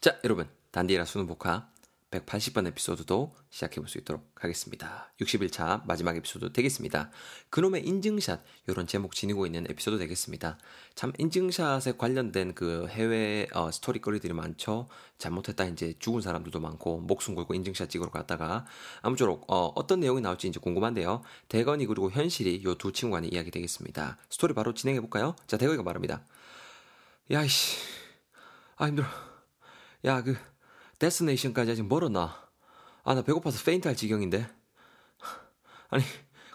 자, 여러분. 단디라 수능 voca 180번 에피소드도 시작해 볼 수 있도록 하겠습니다. 61차 마지막 에피소드 되겠습니다. 그놈의 인증샷 이런 제목 지니고 있는 에피소드 되겠습니다. 참 인증샷에 관련된 그 해외 어, 스토리거리들이 많죠. 잘못했다 이제 죽은 사람들도 많고 목숨 걸고 인증샷 찍으러 갔다가 아무쪼록 어, 어떤 내용이 나올지 이제 궁금한데요. 대건이 그리고 현실이 요 두 친구 간의 이야기 되겠습니다. 스토리 바로 진행해 볼까요? 자, 대건이가 말합니다. 야이씨, 아 힘들어. 야, 그, destination까지 아직 멀었나? 아, 나 배고파서 faint 할 지경인데. 아니,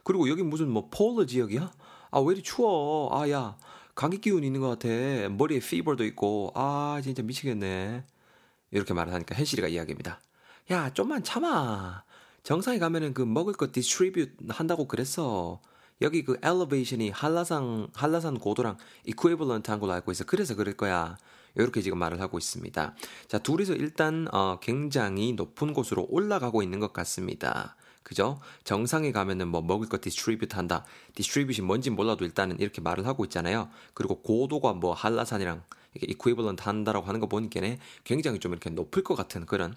그리고 여기 무슨 뭐 polar 지역이야? 아, 왜 이리 추워? 아, 야, 감기 기운 있는 것 같아. 머리에 fever도 있고. 아, 진짜 미치겠네. 이렇게 말을 하니까 현실이가 이야기합니다. 야, 좀만 참아. 정상에 가면은 그 먹을 거 distribute 한다고 그랬어. 여기 그 elevation이 한라산 한라산 고도랑 equivalent 한 걸로 알고 있어. 그래서 그럴 거야. 이렇게 지금 말을 하고 있습니다. 자, 둘이서 일단 어, 굉장히 높은 곳으로 올라가고 있는 것 같습니다. 그죠? 정상에 가면은 뭐 먹을 거 distribute 한다. distribute이 뭔지 몰라도 일단은 이렇게 말을 하고 있잖아요. 그리고 고도가 뭐 한라산이랑 이렇게 equivalent 한다라고 하는 거 보니까는 굉장히 좀 이렇게 높을 것 같은 그런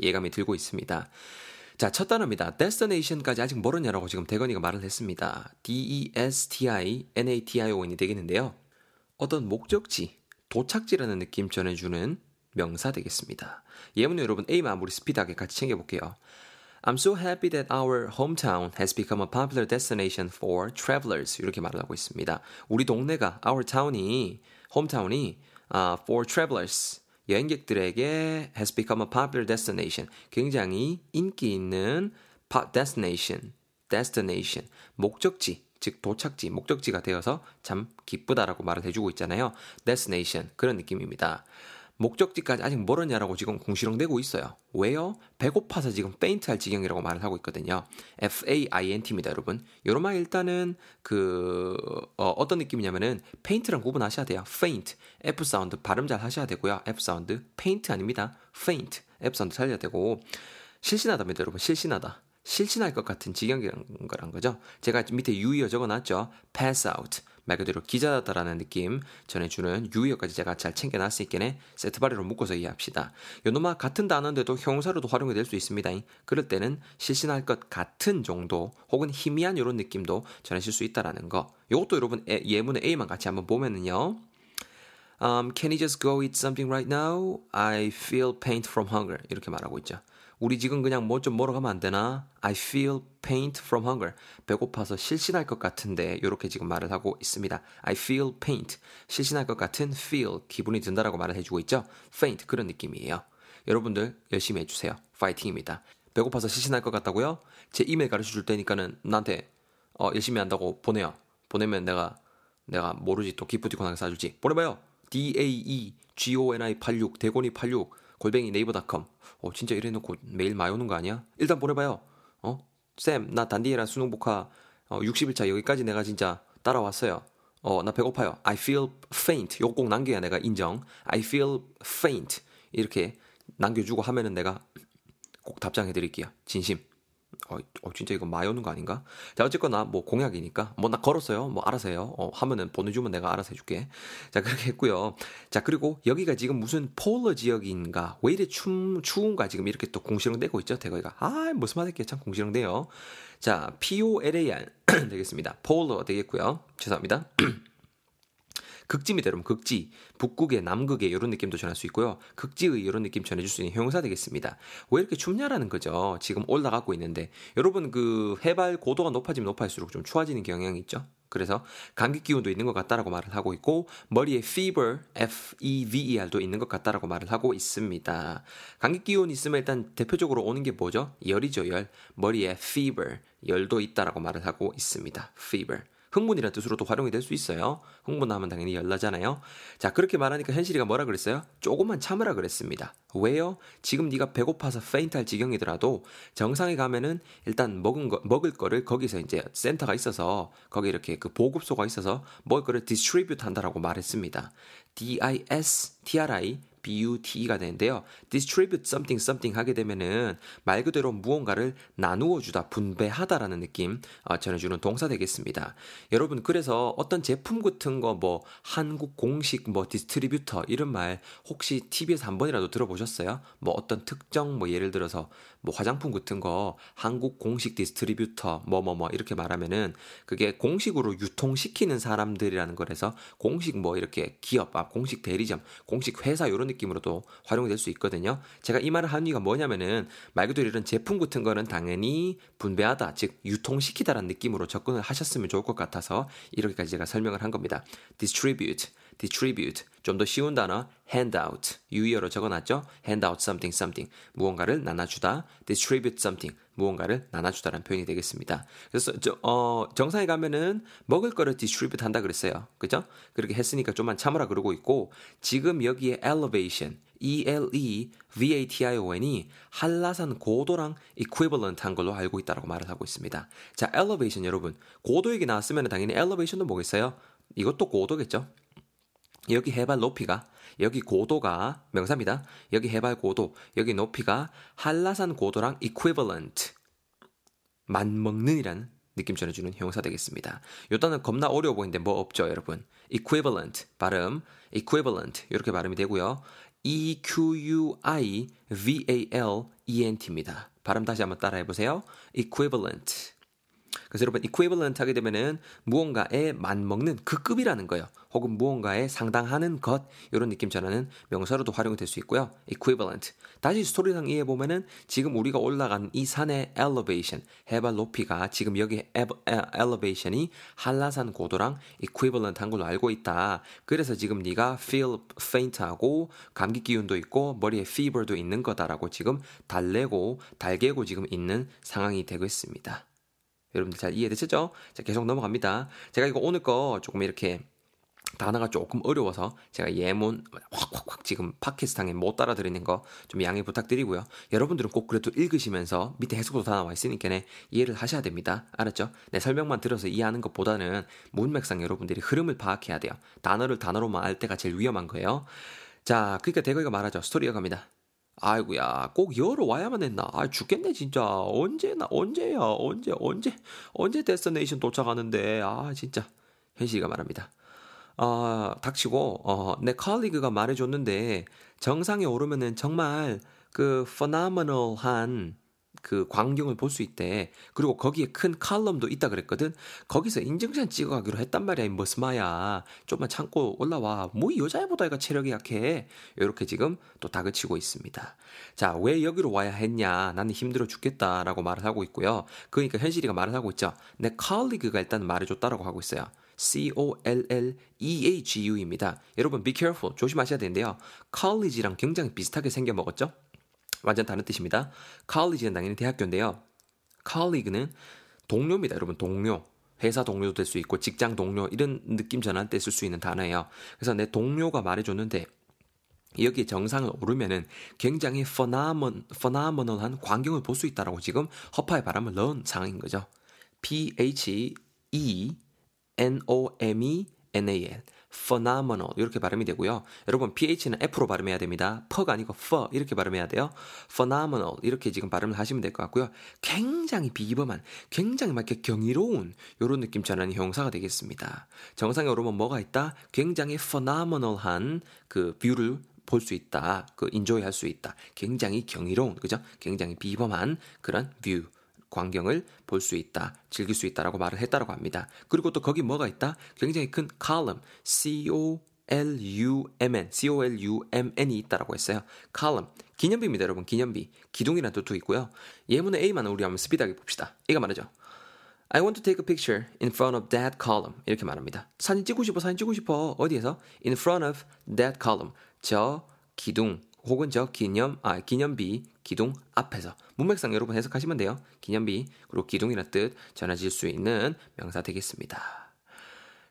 예감이 들고 있습니다. 자, 첫 단어입니다. destination까지 아직 멀었냐라고 지금 대건이가 말을 했습니다. D-E-S-T-I-N-A-T-I-O-N이 되겠는데요. 어떤 목적지, 도착지라는 느낌 전해주는 명사 되겠습니다. 예문은 여러분 A만 우리 스피드하게 같이 챙겨볼게요. I'm so happy that our hometown has become a popular destination for travelers. 이렇게 말을 하고 있습니다. 우리 동네가, our town이, hometown이 uh, for travelers. 여행객들에게 has become a popular destination. 굉장히 인기 있는 destination, destination, 목적지, 즉 도착지, 목적지가 되어서 참 기쁘다라고 말을 해주고 있잖아요. destination 그런 느낌입니다. 목적지까지 아직 멀었냐라고 지금 궁시렁대고 있어요. 왜요? 배고파서 지금 faint 할 지경이라고 말을 하고 있거든요. F-A-I-N-T입니다, 여러분. 요놈은 일단은 그, 어, 떤 느낌이냐면은 페인트랑 구분하셔야 돼요. faint. F 사운드 발음 잘 하셔야 되고요. F 사운드. 페인트 아닙니다. faint. F 사운드 살려야 되고. 실신하다입니다, 여러분. 실신하다. 실신할 것 같은 지경이란 거란 거죠. 제가 밑에 유의어 적어놨죠. pass out. 말 그대로 기절하다라는 느낌 전해주는 유의어까지 제가 잘 챙겨놨으니까 세트 발리로 묶어서 이해합시다. 요놈아 같은 단어인데도 형용사로도 활용이 될 수 있습니다. 그럴 때는 실신할 것 같은 정도 혹은 희미한 이런 느낌도 전해질 수 있다라는 거. 요것도 여러분 예문의 A만 같이 한번 보면은요. Um, can you just go eat something right now? I feel pain from hunger. 이렇게 말하고 있죠. 우리 지금 그냥 뭐 좀 먹으러 가면 안 되나? I feel paint from hunger. 배고파서 실신할 것 같은데 이렇게 지금 말을 하고 있습니다. I feel paint. 실신할 것 같은 feel. 기분이 든다라고 말을 해주고 있죠. faint 그런 느낌이에요. 여러분들 열심히 해주세요. 파이팅입니다. 배고파서 실신할 것 같다고요? 제 이메일 가르쳐 줄 테니까는 나한테 어, 열심히 한다고 보내요. 보내면 내가 내가 모르지 또 기프티콘하게 사줄지 보내봐요. D A E G O N I 86 대곤이 86 골뱅이 네이버닷컴. 어, 진짜 이래놓고 메일 오는 거 아니야? 일단 보내봐요. 어? 쌤, 나 단디에라 수능 복화 어, 60일차 여기까지 내가 진짜 따라왔어요. 어, 나 배고파요. I feel faint. 요거 꼭 남겨야 내가 인정. I feel faint. 이렇게 남겨주고 하면은 내가 꼭 답장해 드릴게요. 진심. 어, 어, 진짜 이거 오는 거 아닌가? 자, 어쨌거나, 뭐, 공약이니까. 뭐, 나 걸었어요. 뭐, 알아서 해요. 어, 하면은 보내주면 내가 알아서 해줄게. 자, 그렇게 했고요. 자, 그리고 여기가 지금 무슨 폴러 지역인가? 왜 이래 춤, 추운가? 지금 이렇게 또 공시렁대고 있죠, 대거이가. 아, 무슨 말할게. 참 공시렁대요. 자, P-O-L-A-R 되겠습니다. 폴러 되겠고요. 죄송합니다. 극지입니다, 여러분. 극지. 북극의 남극의 이런 느낌도 전할 수 있고요. 극지의 이런 느낌 전해줄 수 있는 형용사 되겠습니다. 왜 이렇게 춥냐라는 거죠. 지금 올라가고 있는데. 여러분 그 해발 고도가 높아지면 높아질수록 좀 추워지는 경향이 있죠. 그래서 감기 기운도 있는 것 같다라고 말을 하고 있고 머리에 fever, F-E-V-E-R도 있는 것 같다라고 말을 하고 있습니다. 감기 기운 있으면 일단 대표적으로 오는 게 뭐죠? 열이죠, 열. 머리에 fever, 열도 있다라고 말을 하고 있습니다. fever. 흥분이라는 뜻으로도 활용이 될 수 있어요. 흥분하면 당연히 열나잖아요. 자, 그렇게 말하니까 현실이가 뭐라 그랬어요? 조금만 참으라 그랬습니다. 왜요? 지금 네가 배고파서 faint할 지경이더라도 정상에 가면은 일단 먹은 거, 먹을 거를 거기서 이제 센터가 있어서 거기 이렇게 그 보급소가 있어서 먹을 거를 distribute 한다라고 말했습니다. D-I-S-T-R-I BUT가 되는데요. distribute something something 하게 되면은 말 그대로 무언가를 나누어 주다, 분배하다라는 느낌 어, 전해주는 동사 되겠습니다. 여러분 그래서 어떤 제품 같은 거 뭐 한국 공식 뭐 distributor 이런 말 혹시 TV에서 한 번이라도 들어보셨어요? 뭐 어떤 특정 뭐 예를 들어서 뭐 화장품 같은 거 한국 공식 distributor 뭐 뭐뭐 뭐 이렇게 말하면은 그게 공식으로 유통시키는 사람들이라는 거라서 공식 뭐 이렇게 기업 아 공식 대리점 공식 회사 이런 느낌으로도 활용이 될수 있거든요. 제가 이 말을 한 이유가 뭐냐면은 말 그대로 이런 제품 같은 거는 당연히 분배하다 즉 유통시키다라는 느낌으로 접근을 하셨으면 좋을 것 같아서 이렇게까지 제가 설명을 한 겁니다. distribute distribute 좀 더 쉬운 단어 handout 유의어로 적어놨죠. handout something something 무언가를 나눠주다 distribute something 무언가를 나눠주다라는 표현이 되겠습니다. 그래서 저, 어, 정상에 가면은 먹을 거를 distribute 한다 그랬어요. 그죠? 그렇게 했으니까 좀만 참으라 그러고 있고 지금 여기에 elevation E-L-E-V-A-T-I-O-N이 한라산 고도랑 equivalent 한 걸로 알고 있다고 말을 하고 있습니다. 자, elevation 여러분. 고도 얘기 나왔으면 당연히 elevation도 뭐겠어요? 이것도 고도겠죠? 여기 해발 높이가 여기 고도가 명사입니다. 여기 해발 고도, 여기 높이가 한라산 고도랑 equivalent 맞먹는이라는 느낌 전해주는 형용사 되겠습니다. 요 단어 겁나 어려워 보이는데 뭐 없죠, 여러분? equivalent 발음 equivalent 이렇게 발음이 되고요. E Q U I V A L E N T입니다. 발음 다시 한번 따라해 보세요. equivalent 그래서 여러분 equivalent 하게 되면은 무언가에 맞먹는 그 급이라는 거예요. 혹은 무언가에 상당하는 것 이런 느낌 전하는 명사로도 활용이 될 수 있고요. equivalent. 다시 스토리상 이해해 보면은 지금 우리가 올라간 이 산의 elevation 해발 높이가 지금 여기 elevation이 한라산 고도랑 equivalent 한 걸로 알고 있다. 그래서 지금 네가 feel faint하고 감기 기운도 있고 머리에 fever도 있는 거다라고 지금 달래고 달개고 지금 있는 상황이 되고 있습니다. 여러분들 잘 이해되셨죠? 자, 계속 넘어갑니다. 제가 이거 오늘 거 조금 이렇게 단어가 조금 어려워서 제가 예문 확확확 지금 팟캐스트상에 못 따라 드리는 거 좀 양해 부탁드리고요. 여러분들은 꼭 그래도 읽으시면서 밑에 해석도 다 나와 있으니까 이해를 하셔야 됩니다. 알았죠? 내 설명만 들어서 이해하는 것보다는 문맥상 여러분들이 흐름을 파악해야 돼요. 단어를 단어로만 알 때가 제일 위험한 거예요. 자, 그러니까 대건이가 말하죠. 스토리가 갑니다. 아이구야 꼭 열어 와야만 했나? 아 죽겠네 진짜. 언제나 언제야? 언제 언제 언제 destination 도착하는데? 아 진짜. 현실이가 말합니다. 어, 닥치고 어, 내 colleague가 말해줬는데 정상에 오르면은 정말 그 phenomenal한 그 광경을 볼 수 있대. 그리고 거기에 큰 칼럼도 있다 그랬거든. 거기서 인증샷 찍어가기로 했단 말이야, 이 머스마야. 좀만 참고 올라와. 뭐 여자애보다 얘가 체력이 약해. 이렇게 지금 또 다그치고 있습니다. 자, 왜 여기로 와야 했냐? 나는 힘들어 죽겠다라고 말을 하고 있고요. 그러니까 현실이가 말을 하고 있죠. 내 컬리그가 일단 말해줬다라고 하고 있어요. C-O-L-L-E-H-U입니다. 여러분, be careful. 조심하셔야 되는데요. college랑 굉장히 비슷하게 생겨 먹었죠? 완전 다른 뜻입니다. college는 당연히 대학교인데요. colleague는 동료입니다. 여러분 동료. 회사 동료도 될 수 있고 직장 동료 이런 느낌 전환 때 쓸 수 있는 단어예요. 그래서 내 동료가 말해줬는데 여기 정상을 오르면은 굉장히 phenomenal, phenomenal한 광경을 볼 수 있다라고 지금 허파에 바람을 넣은 상황인 거죠. P H E N O M E N A L phenomenal 이렇게 발음이 되고요. 여러분 ph는 f로 발음해야 됩니다. 퍼가 아니고 f 이렇게 발음해야 돼요. phenomenal 이렇게 지금 발음을 하시면 될 것 같고요. 굉장히 비범한, 굉장히 막 이렇게 경이로운 이런 느낌 전하는 형용사가 되겠습니다. 정상에 오르면 뭐가 있다? 굉장히 phenomenal한 그 view를 볼수 있다. 그 enjoy 할 수 있다. 굉장히 경이로운, 그죠? 굉장히 비범한 그런 view. 광경을 볼 수 있다, 즐길 수 있다라고 말을 했다라고 합니다. 그리고 또 거기 뭐가 있다? 굉장히 큰 column, C-O-L-U-M-N, C-O-L-U-M-N이 있다라고 했어요. column, 기념비입니다, 여러분. 기념비. 기둥이라는 뜻도 있고요. 예문의 A만 우리 한번 스피드하게 봅시다. A가 말하죠. I want to take a picture in front of that column. 이렇게 말합니다. 사진 찍고 싶어, 사진 찍고 싶어. 어디에서? In front of that column. 저 기둥, 혹은 저 기념, 아, 기념비, 기둥 앞에서. 문맥상 여러분 해석하시면 돼요. 기념비, 그리고 기둥이라는 뜻 전해질 수 있는 명사 되겠습니다.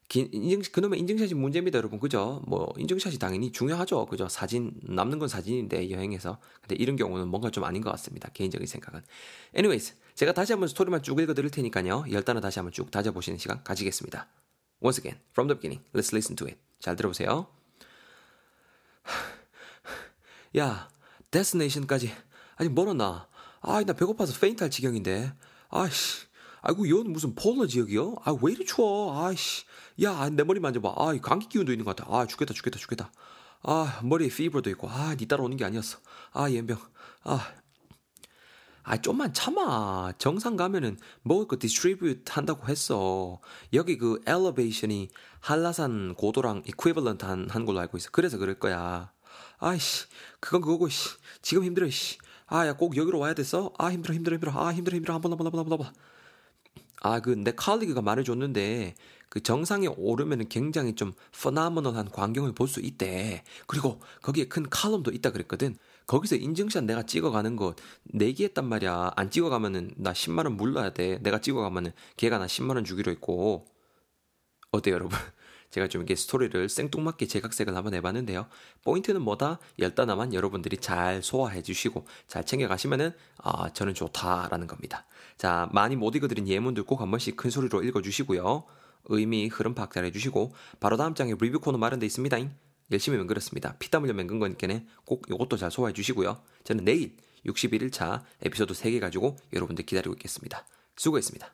기, 인증, 그놈의 인증샷이 문제입니다, 여러분. 그죠? 뭐, 인증샷이 당연히 중요하죠. 그죠? 사진, 남는 건 사진인데, 여행에서. 근데 이런 경우는 뭔가 좀 아닌 것 같습니다. 개인적인 생각은. anyways, 제가 다시 한번 스토리만 쭉 읽어 드릴 테니까요. 열 단어 다시 한번 쭉 다져보시는 시간 가지겠습니다. Once again, from the beginning, let's listen to it. 잘 들어보세요. 야, destination까지 아직 멀었나? 아, 나 배고파서 faint 할 지경인데. 아이씨. 아이고, 이건 무슨 polar 지역이요? 아, 왜 이리 추워? 아이씨. 야, 내 머리 만져봐. 아, 감기 기운도 있는 것 같아. 아, 죽겠다, 죽겠다, 죽겠다. 아, 머리에 fever도 있고. 아, 니 따라오는 게 아니었어. 아, 염병. 아. 아, 좀만 참아. 정상 가면은 먹을 거 distribute 한다고 했어. 여기 그 elevation이 한라산 고도랑 equivalent 한, 한 걸로 알고 있어. 그래서 그럴 거야. 아이씨, 그건 그거고, 씨. 지금 힘들어, 씨. 아, 야, 꼭 여기로 와야 됐어? 아, 힘들어, 힘들어, 힘들어. 아, 힘들어, 힘들어. 한 번, 한 번, 한 번, 한 번, 한 번. 아, 그, 내 칼리그가 말해줬는데, 그 정상에 오르면은 굉장히 좀 phenomenal한 광경을 볼 수 있대. 그리고 거기에 큰 칼럼도 있다 그랬거든. 거기서 인증샷 내가 찍어가는 거 내기했단 말이야. 안 찍어가면은 나 10만원 물러야 돼. 내가 찍어가면은 걔가 나 10만원 주기로 했고. 어때요, 여러분? 제가 좀 이렇게 스토리를 생뚱맞게 재각색을 한번 해봤는데요. 포인트는 뭐다? 열단아만 여러분들이 잘 소화해 주시고 잘 챙겨가시면은 아 저는 좋다라는 겁니다. 자 많이 못 읽어드린 예문들 꼭 한 번씩 큰 소리로 읽어주시고요. 의미 흐름 파악 잘 해주시고 바로 다음 장에 리뷰 코너 마련돼 있습니다. 열심히 맹글었습니다. 피땀 흘려 맹근 거니까는 꼭 이것도 잘 소화해 주시고요. 저는 내일 61일차 에피소드 3개 가지고 여러분들 기다리고 있겠습니다. 수고했습니다.